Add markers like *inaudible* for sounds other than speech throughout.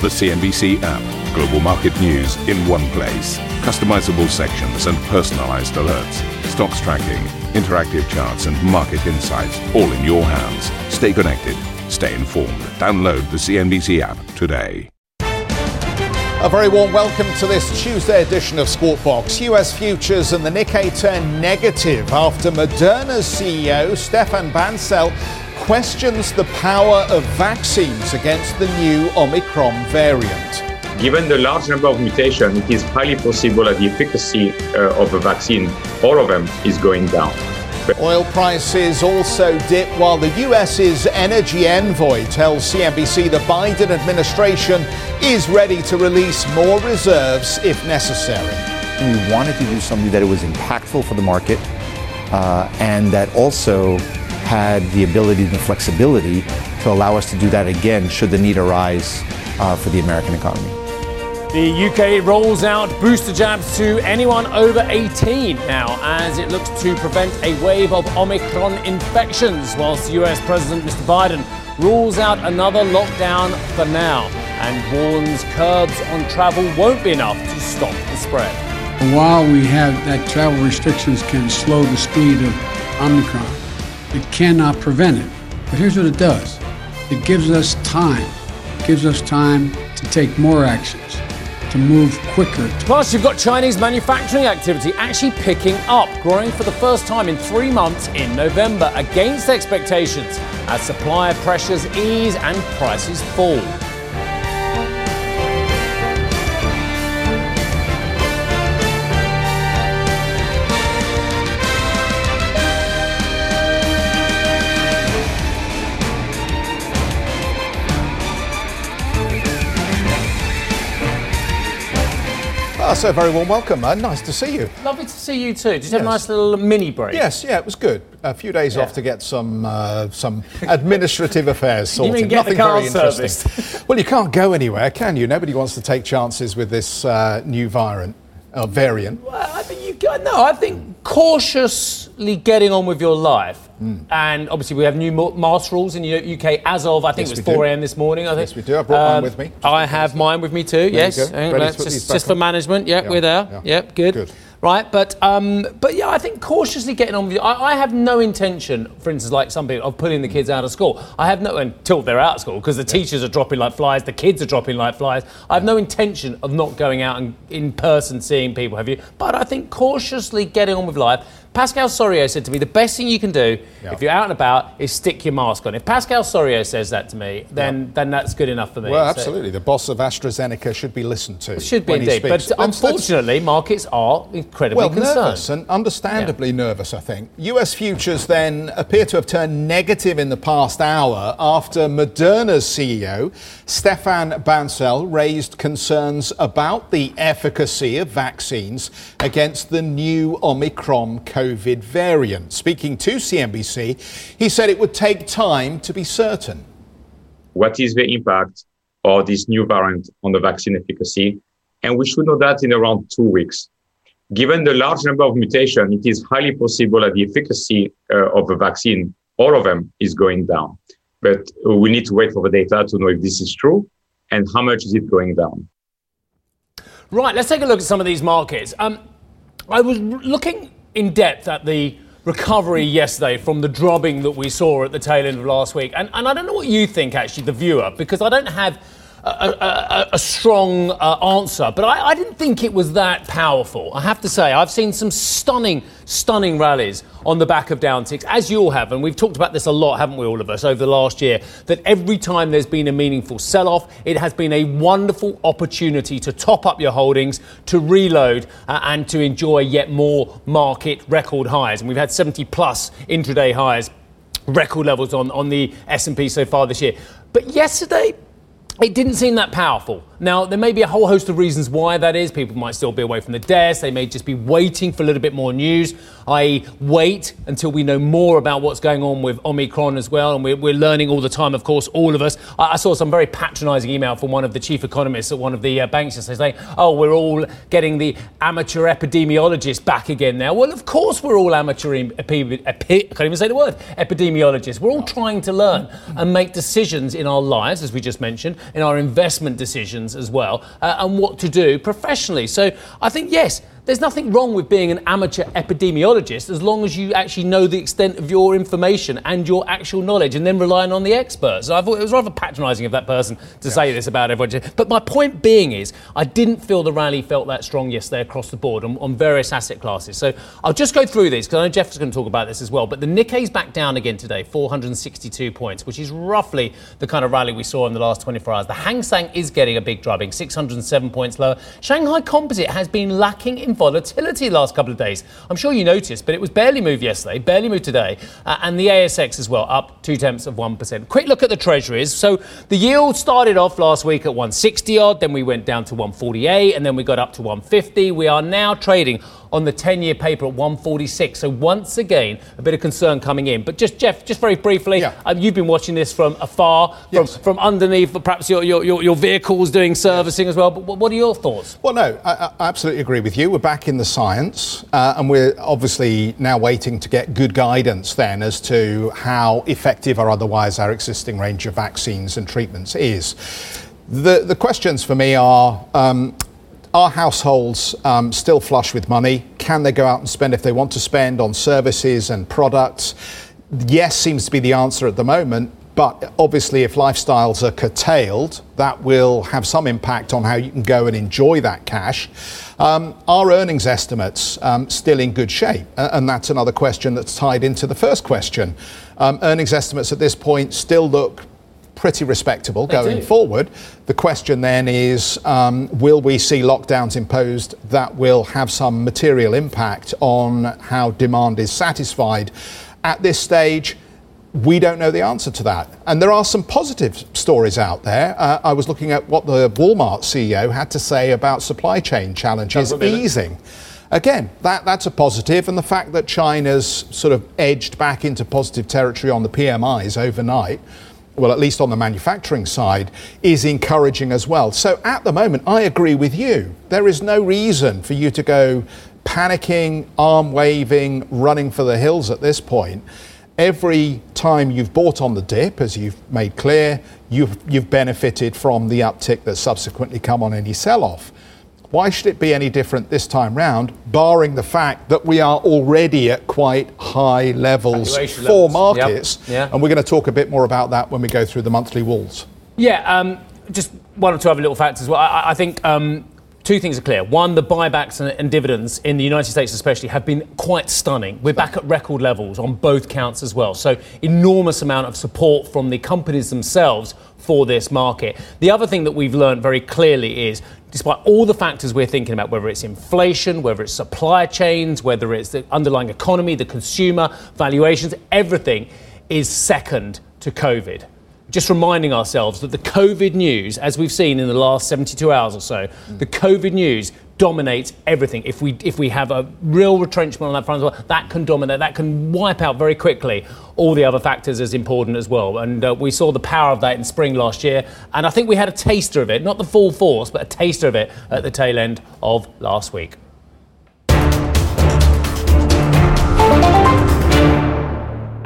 The CNBC app. Global market news in one place. Customizable sections and personalized alerts. Stocks tracking, interactive charts, and market insights all in your hands. Stay connected. Stay informed. Download the CNBC app today. A very warm welcome to this Tuesday edition of Squawk Box. US futures and the Nikkei turn negative after Moderna's CEO Stephane Bancel questions the power of vaccines against the new Omicron variant. Given the large number of mutations, it is highly possible that the efficacy uh, of the vaccine, all of them, is going down. Oil prices also dip while the US's energy envoy tells CNBC the Biden administration is ready to release more reserves if necessary. We wanted to do something that was impactful for the market uh, and that also had the ability and the flexibility to allow us to do that again should the need arise uh, for the American economy. The UK rolls out booster jabs to anyone over 18 now as it looks to prevent a wave of Omicron infections, whilst US President Mr. Biden rules out another lockdown for now and warns curbs on travel won't be enough to stop the spread. While we have that travel restrictions can slow the speed of Omicron, it cannot prevent it. But here's what it does it gives us time, it gives us time to take more actions, to move quicker. Plus, you've got Chinese manufacturing activity actually picking up, growing for the first time in three months in November against expectations as supplier pressures ease and prices fall. Oh, so very warm welcome, man. Nice to see you. Lovely to see you too. Did you have a nice little mini break? Yes, yeah, it was good. A few days Yeah. off to get some uh, some administrative *laughs* affairs sorted. You mean get Nothing the car very interesting. serviced? *laughs* well, you can't go anywhere, can you? Nobody wants to take chances with this uh, new variant. Uh, variant. Well, I think you no. I think getting on with your life, Hmm. and obviously we have new mask rules in the UK as of I think Yes, it was 4 a.m. this morning. I think. Yes, we do. I brought mine with me. I have mine with me too. yes, on, Ready to just, just for management. Yep, Yeah, we're there. yeah. Yep, good. Good. Right, but um, but yeah, I think cautiously getting on with. it. I, I have no intention, for instance, like some people, of putting the kids out of school. I have no until they're out of school because the teachers are dropping like flies, the kids are dropping like flies. I have no intention of not going out and in person seeing people. Have you? But I think cautiously getting on with life. Pascal Soriot said to me, the best thing you can do Yeah. if you're out and about is stick your mask on. If Pascal Soriot says that to me, then then that's good enough for me. Well, So- absolutely. The boss of AstraZeneca should be listened to. should be when indeed. But let's- unfortunately, markets are incredibly Well, concerned. nervous and understandably nervous, I think. US futures then appear to have turned negative in the past hour after Moderna's CEO, Stephane Bancel, raised concerns about the efficacy of vaccines against the new Omicron COVID variant. Speaking to CNBC, he said it would take time to be certain. What is the impact of this new variant on the vaccine efficacy? And we should know that in around two weeks. Given the large number of mutations, it is highly possible that the efficacy uh, of the vaccine, all of them, is going down. But we need to wait for the data to know if this is true and how much is it going down. Right, let's take a look at some of these markets. Um, I was looking in depth at the recovery yesterday from the drubbing that we saw at the tail end of last week. And, and I don't know what you think, actually, the viewer, because I don't have a, a, a, strong uh, answer. But I, I didn't think it was that powerful. I have to say, I've seen some stunning, stunning rallies on the back of down ticks, as you all have. And we've talked about this a lot, haven't we, all of us, over the last year, that every time there's been a meaningful sell off, it has been a wonderful opportunity to top up your holdings, to reload, uh, and to enjoy yet more market record highs. And we've had 70 plus intraday highs record levels on, on the S&P so far this year. But yesterday, it didn't seem that powerful. Now, there may be a whole host of reasons why that is. People might still be away from the desk. They may just be waiting for a little bit more news, i.e., wait until we know more about what's going on with Omicron as well. And we're, we're learning all the time, of course, all of us. I, I saw some very patronising email from one of the chief economists at one of the uh, banks yesterday saying, oh, we're all getting the amateur epidemiologists back again now. Well, of course, we're all amateur, epi- epi- can't even say the word, epidemiologists. We're all trying to learn and make decisions in our lives, as we just mentioned, in our investment decisions as well, uh, and what to do professionally. So I think, yes, there's nothing wrong with being an amateur epidemiologist as long as you actually know the extent of your information and your actual knowledge and then relying on the experts. I thought it was rather patronising of that person to yes. say this about everyone. But my point being is, I didn't feel the rally felt that strong yesterday across the board on, on various asset classes. So I'll just go through these because I know Geoff's going to talk about this as well. But the Nikkei's back down again today, 462 points, which is roughly the kind of rally we saw in the last 24 hours. The Hang Seng is getting a big drubbing, 607 points lower. Shanghai Composite has been lacking in volatility last couple of days. I'm sure you noticed, but it was barely moved yesterday, barely moved today, uh, and the ASX as well, up two tenths of 1%. Quick look at the treasuries. So the yield started off last week at 160 odd, then we went down to 148, and then we got up to 150. We are now trading on the 10 year paper at 146. So once again, a bit of concern coming in. But just, Geoff, just very briefly, yeah. um, you've been watching this from afar, from, yes. from underneath perhaps your, your, your, your vehicles doing servicing yes. as well. But what are your thoughts? Well, no, I, I absolutely agree with you. We're back in the science, uh, and we're obviously now waiting to get good guidance then as to how effective or otherwise our existing range of vaccines and treatments is. The, the questions for me are um, are households um, still flush with money? Can they go out and spend if they want to spend on services and products? Yes, seems to be the answer at the moment. But obviously, if lifestyles are curtailed, that will have some impact on how you can go and enjoy that cash. Um, are earnings estimates um, still in good shape? and that's another question that's tied into the first question. Um, earnings estimates at this point still look pretty respectable they going do. forward. The question then is um, will we see lockdowns imposed that will have some material impact on how demand is satisfied? At this stage, we don't know the answer to that. And there are some positive stories out there. Uh, I was looking at what the Walmart CEO had to say about supply chain challenges easing. Again, that, that's a positive, and the fact that China's sort of edged back into positive territory on the PMIs overnight well, at least on the manufacturing side, is encouraging as well. So at the moment, I agree with you. There is no reason for you to go panicking, arm waving, running for the hills at this point. Every time you've bought on the dip, as you've made clear, you've, you've benefited from the uptick that's subsequently come on any sell off. Why should it be any different this time round, barring the fact that we are already at quite high levels Valuation for levels. markets? Yep. Yeah. And we're going to talk a bit more about that when we go through the monthly walls. Yeah, um, just one or two other little facts as well. I, I think um, two things are clear. One, the buybacks and, and, dividends in the United States, especially, have been quite stunning. We're back at record levels on both counts as well. So, enormous amount of support from the companies themselves for this market. The other thing that we've learned very clearly is despite all the factors we're thinking about, whether it's inflation, whether it's supply chains, whether it's the underlying economy, the consumer, valuations, everything is second to COVID. Just reminding ourselves that the COVID news, as we've seen in the last 72 hours or so, mm. the COVID news dominates everything. If we if we have a real retrenchment on that front as well, that can dominate. That can wipe out very quickly all the other factors as important as well. And uh, we saw the power of that in spring last year. And I think we had a taster of it, not the full force, but a taster of it at the tail end of last week.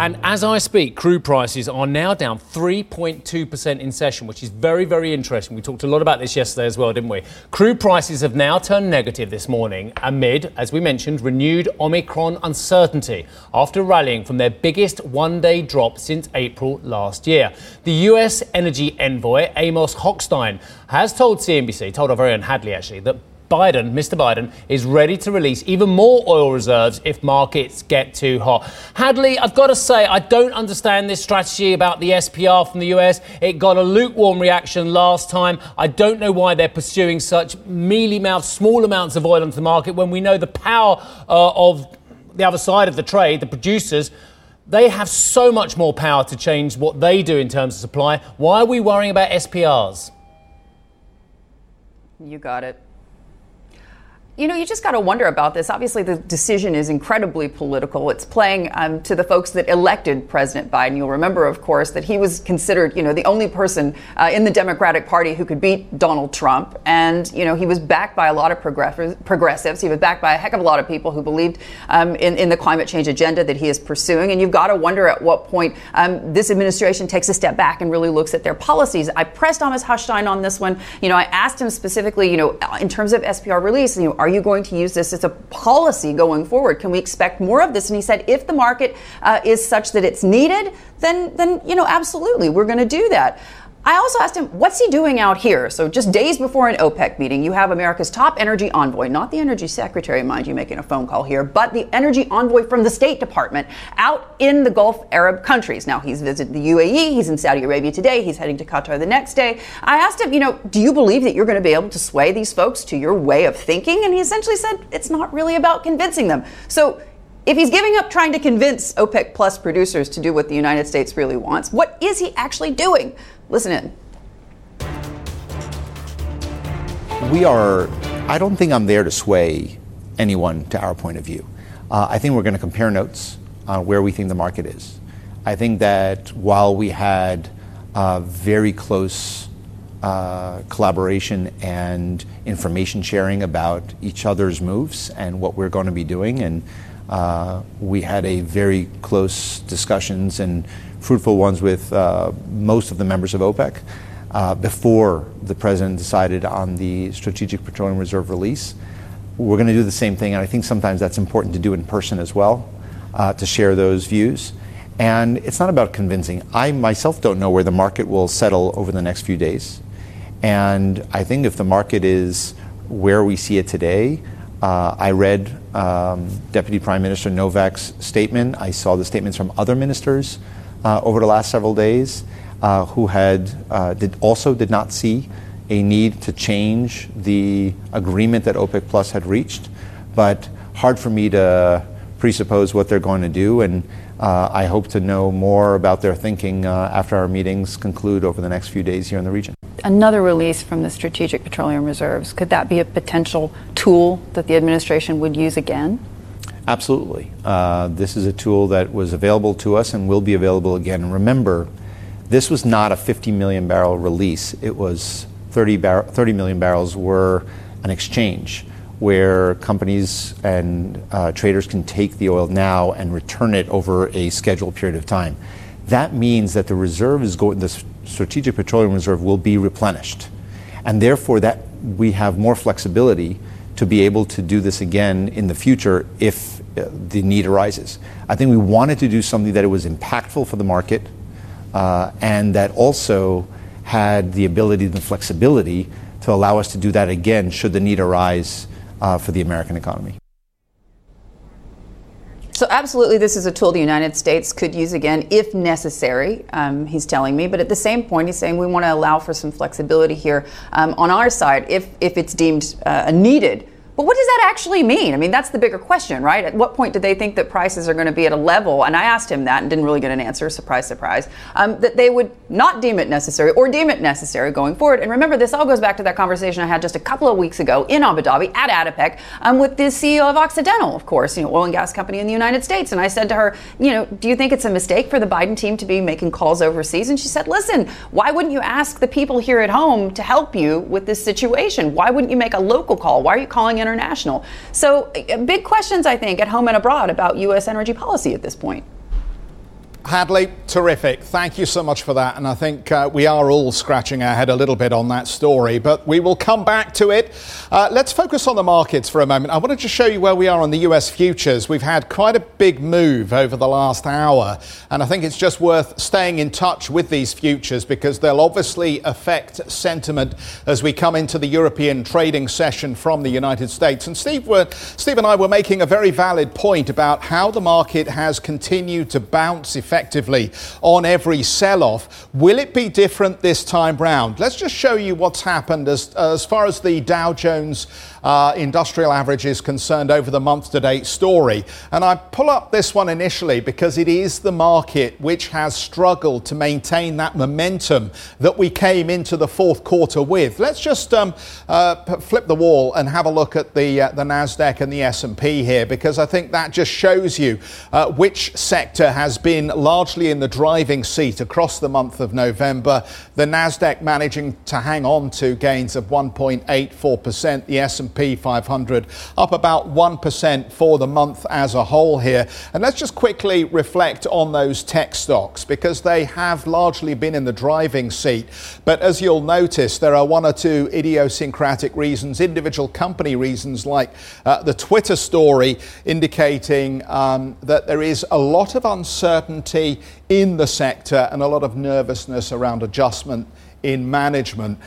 And as I speak, crude prices are now down 3.2% in session, which is very, very interesting. We talked a lot about this yesterday as well, didn't we? Crude prices have now turned negative this morning amid, as we mentioned, renewed Omicron uncertainty after rallying from their biggest one day drop since April last year. The US energy envoy, Amos Hochstein, has told CNBC, told our very own Hadley actually, that Biden, Mr. Biden, is ready to release even more oil reserves if markets get too hot. Hadley, I've got to say, I don't understand this strategy about the SPR from the US. It got a lukewarm reaction last time. I don't know why they're pursuing such mealy mouthed, small amounts of oil into the market when we know the power uh, of the other side of the trade, the producers. They have so much more power to change what they do in terms of supply. Why are we worrying about SPRs? You got it. You know, you just got to wonder about this. Obviously, the decision is incredibly political. It's playing um, to the folks that elected President Biden. You'll remember, of course, that he was considered, you know, the only person uh, in the Democratic Party who could beat Donald Trump. And, you know, he was backed by a lot of progressives. He was backed by a heck of a lot of people who believed um, in, in, the climate change agenda that he is pursuing. And you've got to wonder at what point um, this administration takes a step back and really looks at their policies. I pressed Amos Hochstein on this one. You know, I asked him specifically, you know, in terms of SPR release, you know, are you going to use this as a policy going forward? Can we expect more of this? And he said, if the market uh, is such that it's needed, then, then, you know, absolutely, we're going to do that. I also asked him, what's he doing out here? So, just days before an OPEC meeting, you have America's top energy envoy, not the energy secretary, mind you, making a phone call here, but the energy envoy from the State Department out in the Gulf Arab countries. Now, he's visited the UAE, he's in Saudi Arabia today, he's heading to Qatar the next day. I asked him, you know, do you believe that you're going to be able to sway these folks to your way of thinking? And he essentially said, it's not really about convincing them. So, if he's giving up trying to convince OPEC plus producers to do what the United States really wants, what is he actually doing? Listen in. We are, I don't think I'm there to sway anyone to our point of view. Uh, I think we're going to compare notes on where we think the market is. I think that while we had uh, very close uh, collaboration and information sharing about each other's moves and what we're going to be doing, and we had a very close discussions and fruitful ones with uh, most of the members of OPEC uh, before the president decided on the Strategic Petroleum Reserve release. We're going to do the same thing, and I think sometimes that's important to do in person as well, uh, to share those views. And it's not about convincing. I myself don't know where the market will settle over the next few days. And I think if the market is where we see it today, uh, I read um, Deputy Prime Minister Novak's statement. I saw the statements from other ministers uh, over the last several days uh, who had uh, did also did not see a need to change the agreement that OPEC Plus had reached, but hard for me to presuppose what they're going to do, and uh, I hope to know more about their thinking uh, after our meetings conclude over the next few days here in the region. Another release from the Strategic Petroleum Reserves could that be a potential tool that the administration would use again? Absolutely. Uh, this is a tool that was available to us and will be available again. remember, this was not a 50 million barrel release. It was 30, bar- 30 million barrels were an exchange where companies and uh, traders can take the oil now and return it over a scheduled period of time. That means that the reserve is going, the strategic petroleum reserve will be replenished. And therefore that we have more flexibility to be able to do this again in the future if uh, the need arises. I think we wanted to do something that was impactful for the market uh, and that also had the ability and the flexibility to allow us to do that again should the need arise uh, for the American economy. So, absolutely, this is a tool the United States could use again if necessary, um, he's telling me. But at the same point, he's saying we want to allow for some flexibility here um, on our side if, if it's deemed uh, needed but what does that actually mean? I mean, that's the bigger question, right? At what point do they think that prices are going to be at a level, and I asked him that and didn't really get an answer, surprise, surprise, um, that they would not deem it necessary or deem it necessary going forward. And remember, this all goes back to that conversation I had just a couple of weeks ago in Abu Dhabi at ADIPEC um, with the CEO of Occidental, of course, you know, oil and gas company in the United States. And I said to her, you know, do you think it's a mistake for the Biden team to be making calls overseas? And she said, listen, why wouldn't you ask the people here at home to help you with this situation? Why wouldn't you make a local call? Why are you calling international. So, uh, big questions, I think, at home and abroad about U.S. energy policy at this point. Hadley, terrific. Thank you so much for that. And I think uh, we are all scratching our head a little bit on that story, but we will come back to it. Uh, let's focus on the markets for a moment. I wanted to show you where we are on the US futures. We've had quite a big move over the last hour, and I think it's just worth staying in touch with these futures because they'll obviously affect sentiment as we come into the European trading session from the United States. And Steve, were, Steve and I were making a very valid point about how the market has continued to bounce effectively on every sell off. Will it be different this time round? Let's just show you what's happened as, as far as the Dow Jones uh, industrial average is concerned over the month to date story. And I pull up this one initially because it is the market which has struggled to maintain that momentum that we came into the fourth quarter with. Let's just um, uh, flip the wall and have a look at the, uh, the Nasdaq and the S&P here because I think that just shows you uh, which sector has been largely in the driving seat across the month of November. The Nasdaq managing to hang on to gains of 1.84%, the S&P S&P 500 up about 1% for the month as a whole here. And let's just quickly reflect on those tech stocks because they have largely been in the driving seat. But as you'll notice, there are one or two idiosyncratic reasons, individual company reasons like uh, the Twitter story indicating um, that there is a lot of uncertainty in the sector and a lot of nervousness around adjustment in management.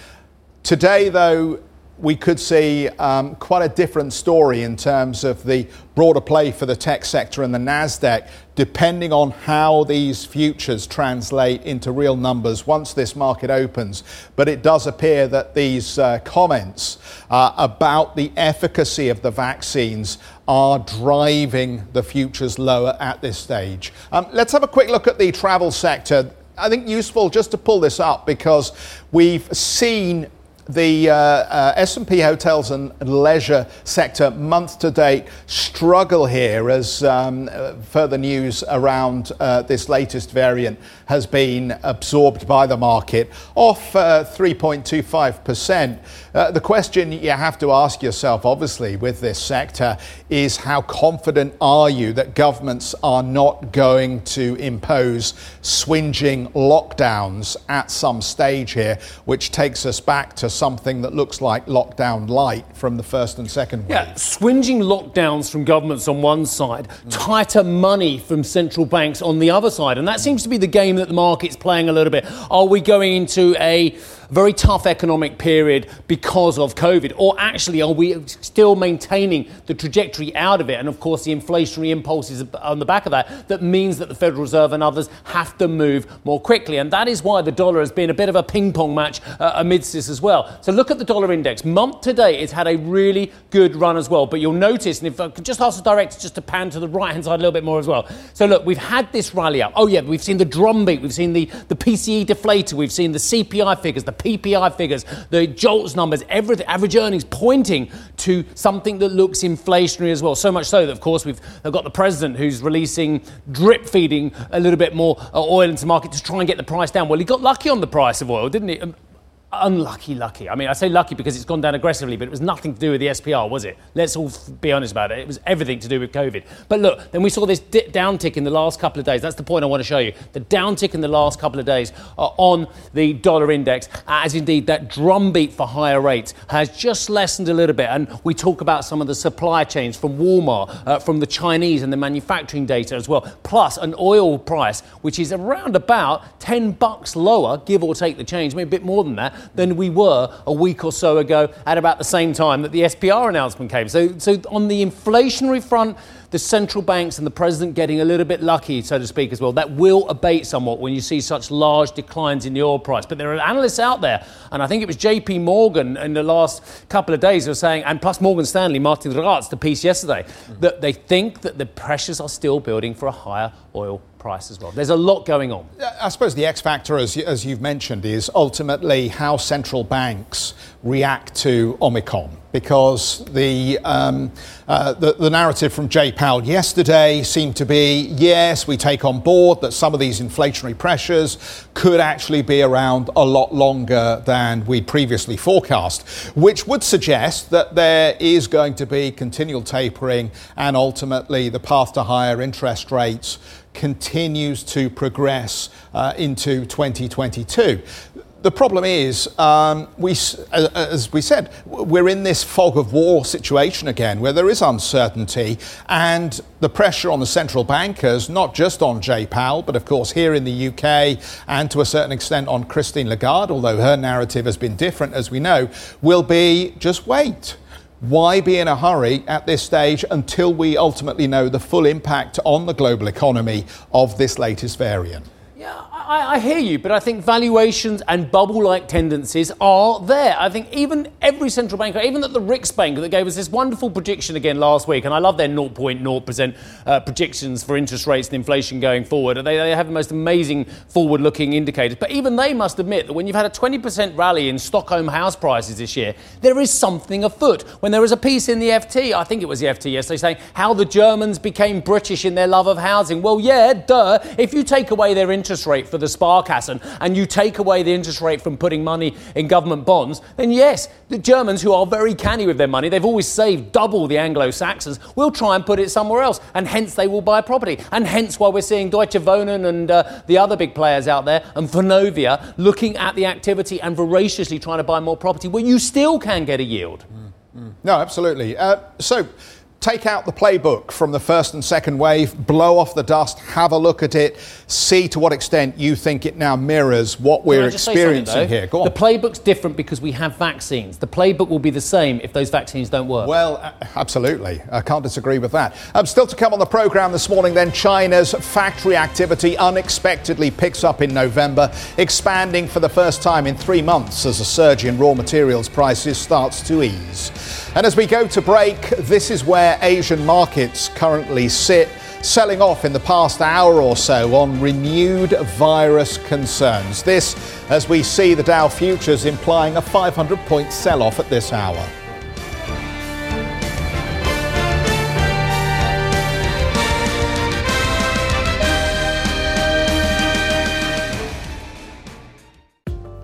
Today, though, we could see um, quite a different story in terms of the broader play for the tech sector and the NASDAQ, depending on how these futures translate into real numbers once this market opens. But it does appear that these uh, comments uh, about the efficacy of the vaccines are driving the futures lower at this stage. Um, let's have a quick look at the travel sector. I think useful just to pull this up because we've seen the uh, uh, S&P hotels and leisure sector month to date struggle here as um, uh, further news around uh, this latest variant has been absorbed by the market off 3.25%. Uh, uh, the question you have to ask yourself obviously with this sector is how confident are you that governments are not going to impose swinging lockdowns at some stage here which takes us back to something that looks like lockdown light from the first and second wave. Yeah, swinging lockdowns from governments on one side, mm. tighter money from central banks on the other side. And that seems to be the game that the market's playing a little bit. Are we going into a very tough economic period because of COVID? Or actually, are we still maintaining the trajectory out of it? And of course, the inflationary impulses on the back of that, that means that the Federal Reserve and others have to move more quickly. And that is why the dollar has been a bit of a ping pong match uh, amidst this as well. So look at the dollar index. Month to date, it's had a really good run as well. But you'll notice, and if I could just ask the director just to pan to the right hand side a little bit more as well. So look, we've had this rally up. Oh, yeah, we've seen the drumbeat, we've seen the, the PCE deflator, we've seen the CPI figures, the PPI figures, the JOLTS numbers, everything, average earnings pointing to something that looks inflationary as well. So much so that, of course, we've got the president who's releasing drip feeding a little bit more uh, oil into the market to try and get the price down. Well, he got lucky on the price of oil, didn't he? Unlucky, lucky. I mean, I say lucky because it's gone down aggressively, but it was nothing to do with the SPR, was it? Let's all be honest about it. It was everything to do with COVID. But look, then we saw this di- downtick in the last couple of days. That's the point I want to show you. The downtick in the last couple of days on the dollar index, as indeed that drumbeat for higher rates has just lessened a little bit. And we talk about some of the supply chains from Walmart, uh, from the Chinese and the manufacturing data as well, plus an oil price which is around about 10 bucks lower, give or take the change, maybe a bit more than that, than we were a week or so ago at about the same time that the SPR announcement came. So, so on the inflationary front, the central banks and the president getting a little bit lucky, so to speak, as well. That will abate somewhat when you see such large declines in the oil price. But there are analysts out there, and I think it was JP Morgan in the last couple of days who were saying, and plus Morgan Stanley, Martijn Rats, the piece yesterday, mm-hmm. that they think that the pressures are still building for a higher oil price as well. There's a lot going on. I suppose the X factor, as, as you've mentioned, is ultimately how central banks react to Omicron. Because the, um, uh, the, the narrative from Jay Powell yesterday seemed to be yes, we take on board that some of these inflationary pressures could actually be around a lot longer than we previously forecast, which would suggest that there is going to be continual tapering and ultimately the path to higher interest rates continues to progress uh, into 2022. The problem is, um, we, as we said, we're in this fog of war situation again, where there is uncertainty, and the pressure on the central bankers, not just on Jay Powell, but of course here in the UK, and to a certain extent on Christine Lagarde, although her narrative has been different, as we know, will be just wait Why be in a hurry at this stage until we ultimately know the full impact on the global economy of this latest variant? I, I, hear you, but I think valuations and bubble like tendencies are there. I think even every central banker, even at the Riksbank that gave us this wonderful prediction again last week, and I love their 0.0% uh, predictions for interest rates and inflation going forward. They, they have the most amazing forward looking indicators. But even they must admit that when you've had a 20% rally in Stockholm house prices this year, there is something afoot. When there was a piece in the FT, I think it was the FT yesterday, saying how the Germans became British in their love of housing. Well, yeah, duh. If you take away their interest rate for the Sparkassen and you take away the interest rate from putting money in government bonds, then yes, the Germans, who are very canny with their money, they've always saved double the Anglo Saxons, will try and put it somewhere else. And hence they will buy property. And hence why we're seeing Deutsche Wohnen and uh, the other big players out there and Vonovia looking at the activity and voraciously trying to buy more property where you still can get a yield. Mm, mm. No, absolutely. Uh, so, take out the playbook from the first and second wave, blow off the dust, have a look at it, see to what extent you think it now mirrors what we're experiencing here. Go on. The playbook's different because we have vaccines. The playbook will be the same if those vaccines don't work. Well, uh, absolutely. I can't disagree with that. Um, still to come on the programme this morning, then China's factory activity unexpectedly picks up in November, expanding for the first time in three months as a surge in raw materials prices starts to ease. And as we go to break, this is where Asian markets currently sit, selling off in the past hour or so on renewed virus concerns. This as we see the Dow futures implying a 500 point sell off at this hour.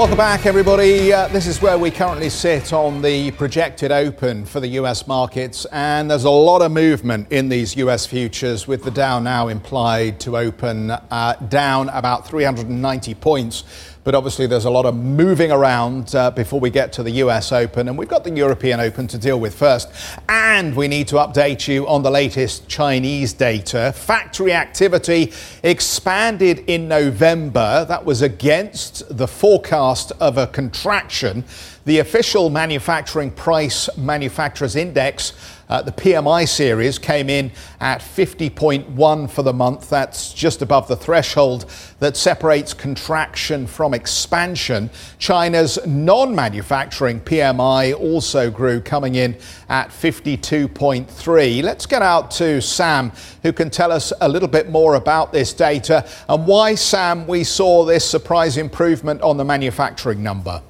Welcome back, everybody. Uh, this is where we currently sit on the projected open for the US markets, and there's a lot of movement in these US futures, with the Dow now implied to open uh, down about 390 points but obviously, there's a lot of moving around uh, before we get to the US Open. And we've got the European Open to deal with first. And we need to update you on the latest Chinese data. Factory activity expanded in November. That was against the forecast of a contraction. The official manufacturing price manufacturers index uh, the PMI series came in at 50.1 for the month. That's just above the threshold that separates contraction from expansion. China's non manufacturing PMI also grew, coming in at 52.3. Let's get out to Sam, who can tell us a little bit more about this data and why, Sam, we saw this surprise improvement on the manufacturing number.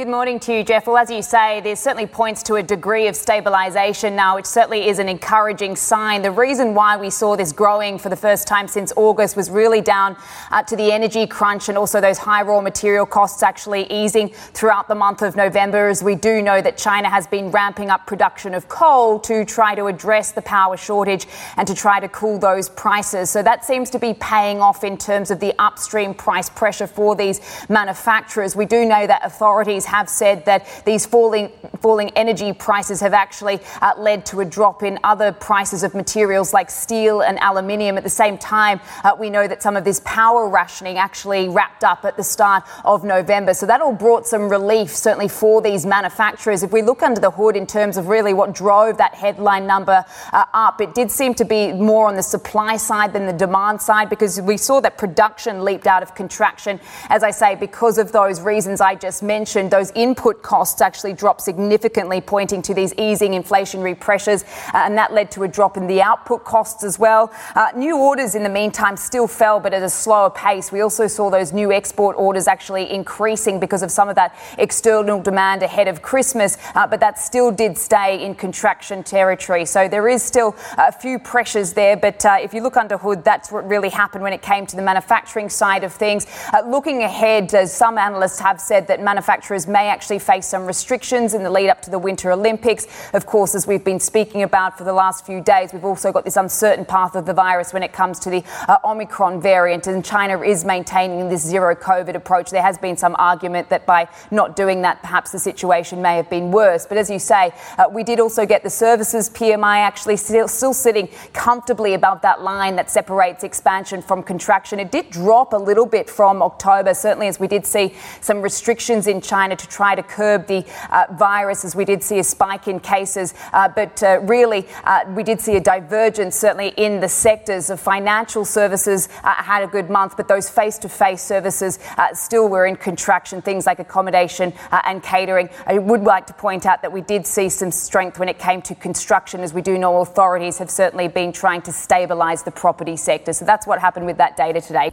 Good morning to you, Geoff. Well, as you say, there certainly points to a degree of stabilisation now, which certainly is an encouraging sign. The reason why we saw this growing for the first time since August was really down uh, to the energy crunch and also those high raw material costs actually easing throughout the month of November, as we do know that China has been ramping up production of coal to try to address the power shortage and to try to cool those prices. So that seems to be paying off in terms of the upstream price pressure for these manufacturers. We do know that authorities have said that these falling falling energy prices have actually uh, led to a drop in other prices of materials like steel and aluminium. At the same time, uh, we know that some of this power rationing actually wrapped up at the start of November. So that all brought some relief, certainly for these manufacturers. If we look under the hood in terms of really what drove that headline number uh, up, it did seem to be more on the supply side than the demand side because we saw that production leaped out of contraction, as I say, because of those reasons I just mentioned those input costs actually dropped significantly, pointing to these easing inflationary pressures, uh, and that led to a drop in the output costs as well. Uh, new orders in the meantime still fell, but at a slower pace. We also saw those new export orders actually increasing because of some of that external demand ahead of Christmas, uh, but that still did stay in contraction territory. So there is still a few pressures there, but uh, if you look under hood, that's what really happened when it came to the manufacturing side of things. Uh, looking ahead, as some analysts have said that manufacturers may actually face some restrictions in the lead up to the Winter Olympics. Of course, as we've been speaking about for the last few days, we've also got this uncertain path of the virus when it comes to the uh, Omicron variant, and China is maintaining this zero COVID approach. There has been some argument that by not doing that, perhaps the situation may have been worse. But as you say, uh, we did also get the services PMI actually still, still sitting comfortably above that line that separates expansion from contraction. It did drop a little bit from October, certainly as we did see some restrictions in China to try to curb the uh, virus, as we did see a spike in cases. Uh, but uh, really, uh, we did see a divergence, certainly in the sectors of financial services uh, had a good month, but those face to face services uh, still were in contraction, things like accommodation and catering. I would like to point out that we did see some strength when it came to construction, as we do know authorities have certainly been trying to stabilise the property sector. So that's what happened with that data today.